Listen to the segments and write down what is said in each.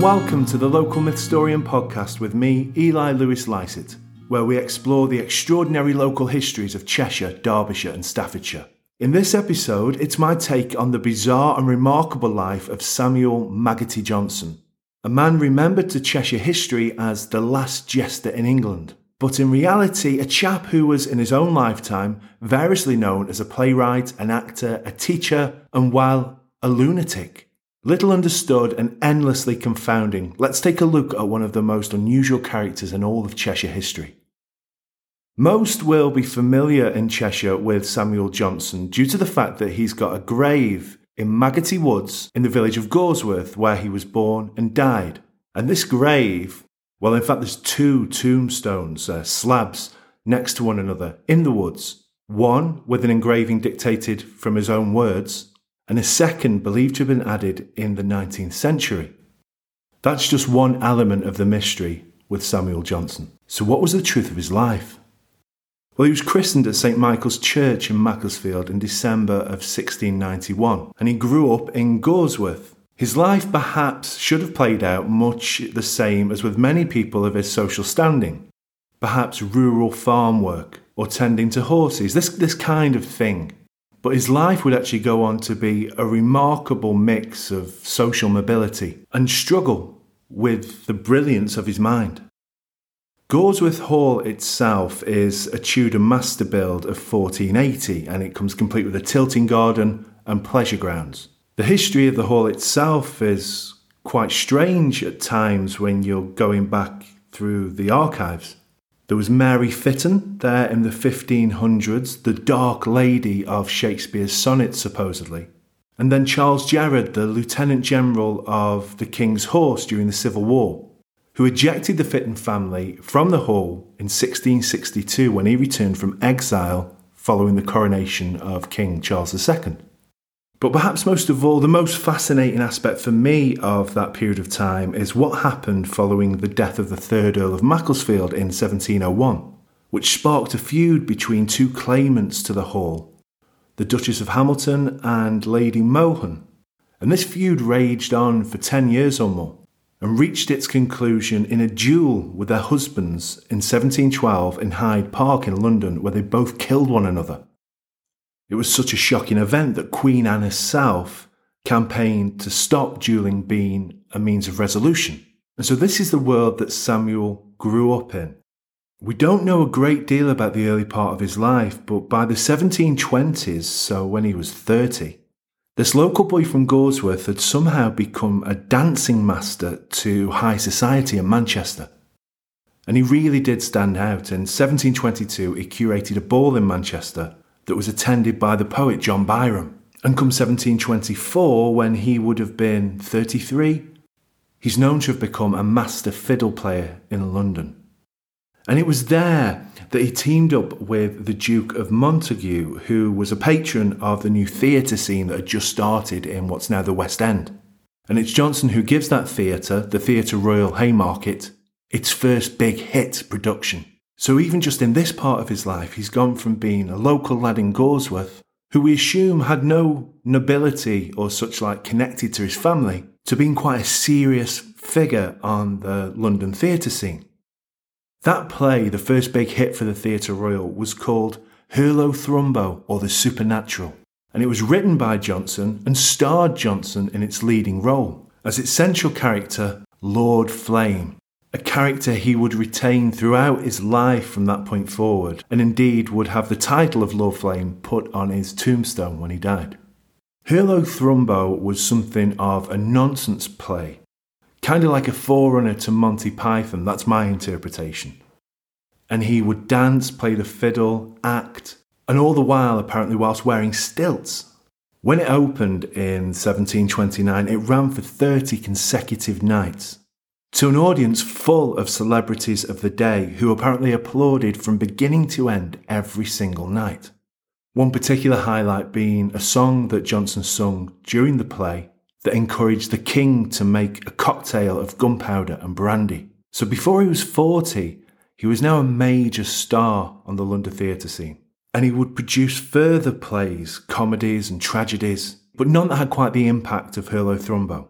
welcome to the Local Mythstorian podcast with me, Eli Lewis Lycett, where we explore the extraordinary local histories of Cheshire, Derbyshire, and Staffordshire. In this episode, it's my take on the bizarre and remarkable life of Samuel Maggotty Johnson, a man remembered to Cheshire history as the last jester in England, but in reality, a chap who was in his own lifetime variously known as a playwright, an actor, a teacher, and, well, a lunatic. Little understood and endlessly confounding, let's take a look at one of the most unusual characters in all of Cheshire history. Most will be familiar in Cheshire with Samuel Johnson due to the fact that he's got a grave in Maggotty Woods in the village of Gawsworth where he was born and died. And this grave, well, in fact, there's two tombstones, uh, slabs next to one another in the woods. One with an engraving dictated from his own words, and a second believed to have been added in the 19th century. That's just one element of the mystery with Samuel Johnson. So, what was the truth of his life? Well, he was christened at St Michael's Church in Macclesfield in December of 1691, and he grew up in Gawsworth. His life perhaps should have played out much the same as with many people of his social standing. Perhaps rural farm work or tending to horses, this, this kind of thing. But his life would actually go on to be a remarkable mix of social mobility and struggle with the brilliance of his mind. Gawsworth Hall itself is a Tudor master build of 1480 and it comes complete with a tilting garden and pleasure grounds. The history of the hall itself is quite strange at times when you're going back through the archives. There was Mary Fitton there in the 1500s, the Dark Lady of Shakespeare's sonnets, supposedly. And then Charles Gerard, the Lieutenant General of the King's Horse during the Civil War, who ejected the Fitton family from the Hall in 1662 when he returned from exile following the coronation of King Charles II. But perhaps most of all, the most fascinating aspect for me of that period of time is what happened following the death of the third Earl of Macclesfield in 1701, which sparked a feud between two claimants to the Hall, the Duchess of Hamilton and Lady Mohun. And this feud raged on for 10 years or more and reached its conclusion in a duel with their husbands in 1712 in Hyde Park in London, where they both killed one another. It was such a shocking event that Queen Anne herself campaigned to stop dueling being a means of resolution. And so this is the world that Samuel grew up in. We don't know a great deal about the early part of his life, but by the 1720s, so when he was 30, this local boy from Gawsworth had somehow become a dancing master to high society in Manchester. And he really did stand out. In 1722, he curated a ball in Manchester that was attended by the poet John Byrom. And come 1724, when he would have been 33, he's known to have become a master fiddle player in London. And it was there that he teamed up with the Duke of Montagu, who was a patron of the new theatre scene that had just started in what's now the West End. And it's Johnson who gives that theatre, the Theatre Royal Haymarket, its first big hit production. So even just in this part of his life, he's gone from being a local lad in Gawsworth, who we assume had no nobility or such like connected to his family, to being quite a serious figure on the London theatre scene. That play, the first big hit for the Theatre Royal, was called Hurlo or The Supernatural, and it was written by Johnson and starred Johnson in its leading role as its central character, Lord Flame, a character he would retain throughout his life from that point forward, and indeed would have the title of Lord Flame put on his tombstone when he died. Hurlo Thrumbo was something of a nonsense play, kind of like a forerunner to Monty Python, that's my interpretation. And he would dance, play the fiddle, act, and all the while, apparently, whilst wearing stilts. When it opened in 1729, it ran for 30 consecutive nights to an audience full of celebrities of the day who apparently applauded from beginning to end every single night. One particular highlight being a song that Johnson sung during the play that encouraged the king to make a cocktail of gunpowder and brandy. So before he was 40, he was now a major star on the London theatre scene. And he would produce further plays, comedies, and tragedies, but none that had quite the impact of Hurlo Thrumbo.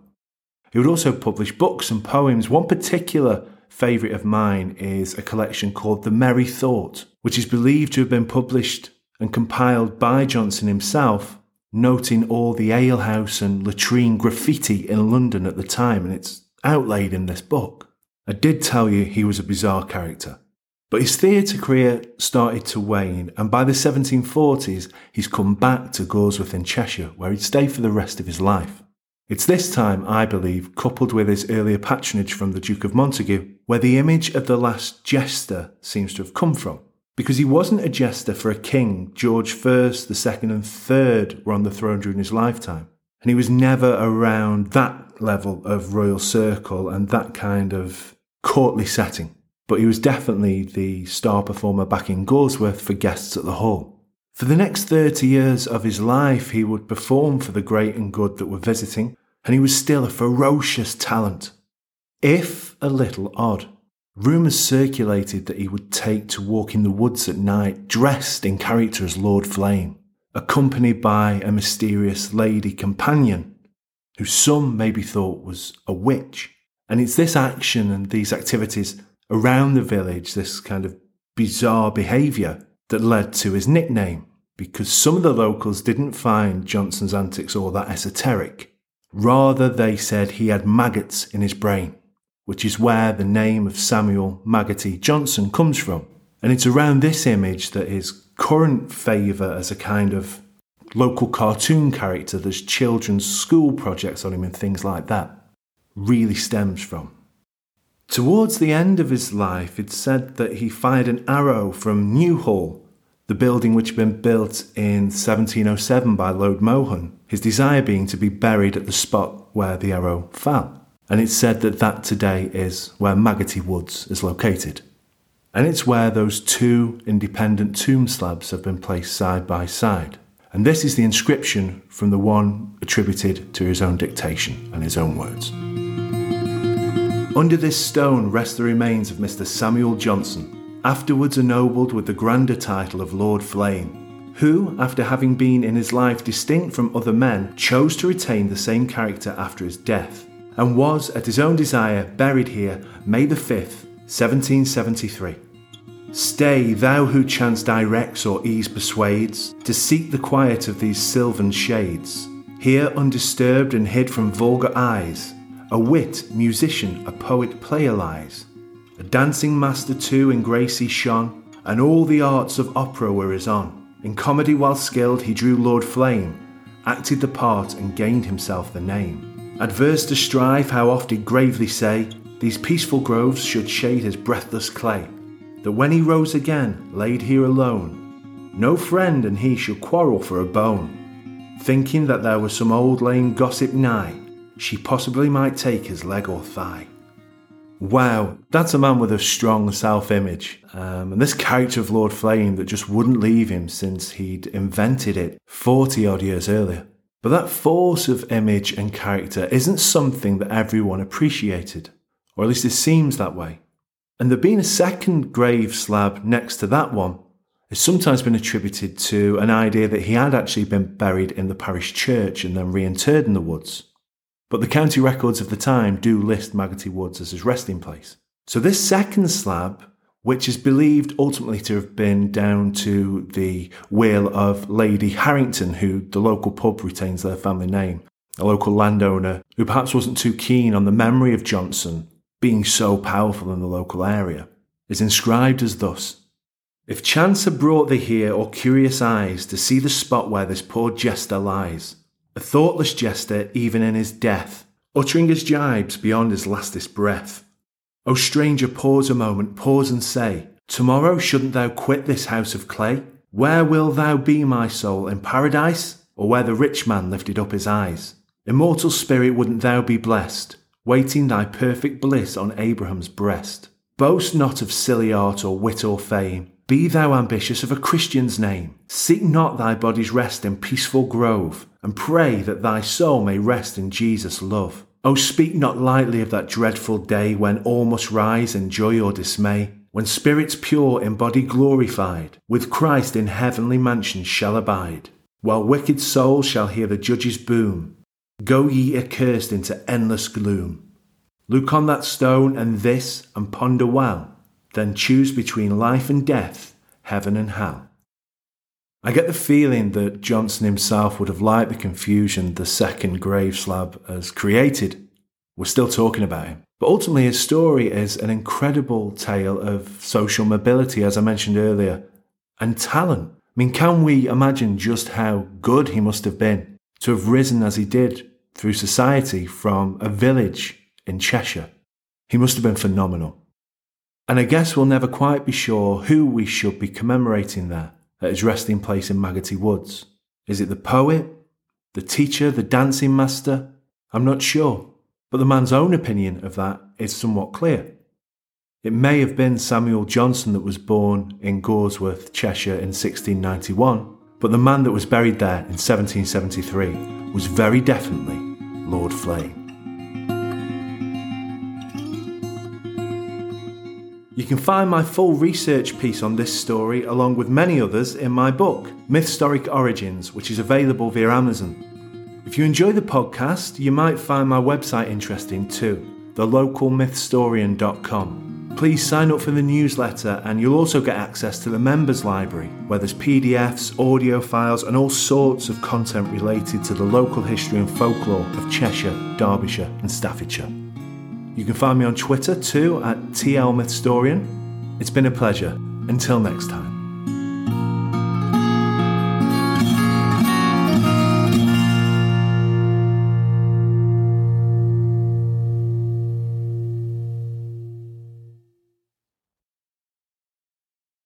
He would also publish books and poems. One particular favourite of mine is a collection called The Merry Thought, which is believed to have been published and compiled by Johnson himself, noting all the alehouse and latrine graffiti in London at the time, and it's outlaid in this book. I did tell you he was a bizarre character. But his theatre career started to wane, and by the 1740s, he's come back to Gawsworth in Cheshire, where he'd stay for the rest of his life. It's this time, I believe, coupled with his earlier patronage from the Duke of Montagu, where the image of the last jester seems to have come from. Because he wasn't a jester for a king, George I, the second, and third were on the throne during his lifetime. And he was never around that level of royal circle and that kind of courtly setting but he was definitely the star performer back in Gawsworth for guests at the Hall. For the next 30 years of his life, he would perform for the great and good that were visiting, and he was still a ferocious talent, if a little odd. Rumours circulated that he would take to walk in the woods at night, dressed in character as Lord Flame, accompanied by a mysterious lady companion, who some maybe thought was a witch. And it's this action and these activities around the village this kind of bizarre behaviour that led to his nickname, because some of the locals didn't find Johnson's antics all that esoteric. Rather, they said he had maggots in his brain, which is where the name of Samuel Maggoty Johnson comes from. And it's around this image that his current favour as a kind of local cartoon character, there's children's school projects on him and things like that, really stems from. Towards the end of his life, it's said that he fired an arrow from Newhall, the building which had been built in 1707 by Lord Mohun, his desire being to be buried at the spot where the arrow fell. And it's said that that today is where Maggoty Woods is located. And it's where those two independent tomb slabs have been placed side by side. And this is the inscription from the one attributed to his own dictation and his own words. Under this stone rest the remains of Mr. Samuel Johnson, afterwards ennobled with the grander title of Lord Flame, who, after having been in his life distinct from other men, chose to retain the same character after his death, and was, at his own desire, buried here May the 5th, 1773. Stay, thou who chance directs or ease persuades, to seek the quiet of these sylvan shades. Here undisturbed and hid from vulgar eyes, a wit, musician, a poet, player lies. A dancing master too in grace he shone, and all the arts of opera were his on. In comedy while skilled he drew Lord Flame, acted the part and gained himself the name. Adverse to strife, how oft he'd gravely say, These peaceful groves should shade his breathless clay, that when he rose again, laid here alone, no friend and he should quarrel for a bone, thinking that there was some old lame gossip nigh, she possibly might take his leg or thigh. Wow, that's a man with a strong self image. Um, and this character of Lord Flame that just wouldn't leave him since he'd invented it 40 odd years earlier. But that force of image and character isn't something that everyone appreciated, or at least it seems that way. And there being a second grave slab next to that one has sometimes been attributed to an idea that he had actually been buried in the parish church and then reinterred in the woods but the county records of the time do list Maggoty Woods as his resting place. So this second slab, which is believed ultimately to have been down to the will of Lady Harrington, who the local pub retains their family name, a local landowner who perhaps wasn't too keen on the memory of Johnson being so powerful in the local area, is inscribed as thus. If chance had brought thee here, or curious eyes, to see the spot where this poor jester lies, a thoughtless jester even in his death, uttering his gibes beyond his lastest breath. O stranger, pause a moment, pause and say, Tomorrow shouldn't thou quit this house of clay? Where will thou be, my soul, in paradise, or where the rich man lifted up his eyes? Immortal spirit, wouldn't thou be blessed, waiting thy perfect bliss on Abraham's breast? Boast not of silly art or wit or fame, be thou ambitious of a Christian's name. Seek not thy body's rest in peaceful grove, and pray that thy soul may rest in Jesus' love. O speak not lightly of that dreadful day when all must rise in joy or dismay, when spirits pure in body glorified, with Christ in heavenly mansions shall abide, while wicked souls shall hear the judge's boom, Go ye accursed into endless gloom. Look on that stone and this, and ponder well, then choose between life and death, heaven and hell. I get the feeling that Johnson himself would have liked the confusion the second grave slab has created. We're still talking about him. But ultimately, his story is an incredible tale of social mobility, as I mentioned earlier, and talent. I mean, can we imagine just how good he must have been to have risen as he did through society from a village in Cheshire? He must have been phenomenal. And I guess we'll never quite be sure who we should be commemorating there at his resting place in Maggotty Woods. Is it the poet, the teacher, the dancing master? I'm not sure, but the man's own opinion of that is somewhat clear. It may have been Samuel Johnson that was born in Gawsworth, Cheshire in 1691, but the man that was buried there in 1773 was very definitely Lord Flame. You can find my full research piece on this story, along with many others, in my book, Mythstoric Origins, which is available via Amazon. If you enjoy the podcast, you might find my website interesting too, thelocalmythstorian.com. Please sign up for the newsletter, and you'll also get access to the members library, where there's PDFs, audio files, and all sorts of content related to the local history and folklore of Cheshire, Derbyshire, and Staffordshire. You can find me on Twitter too at TLMythstorian. It's been a pleasure. Until next time.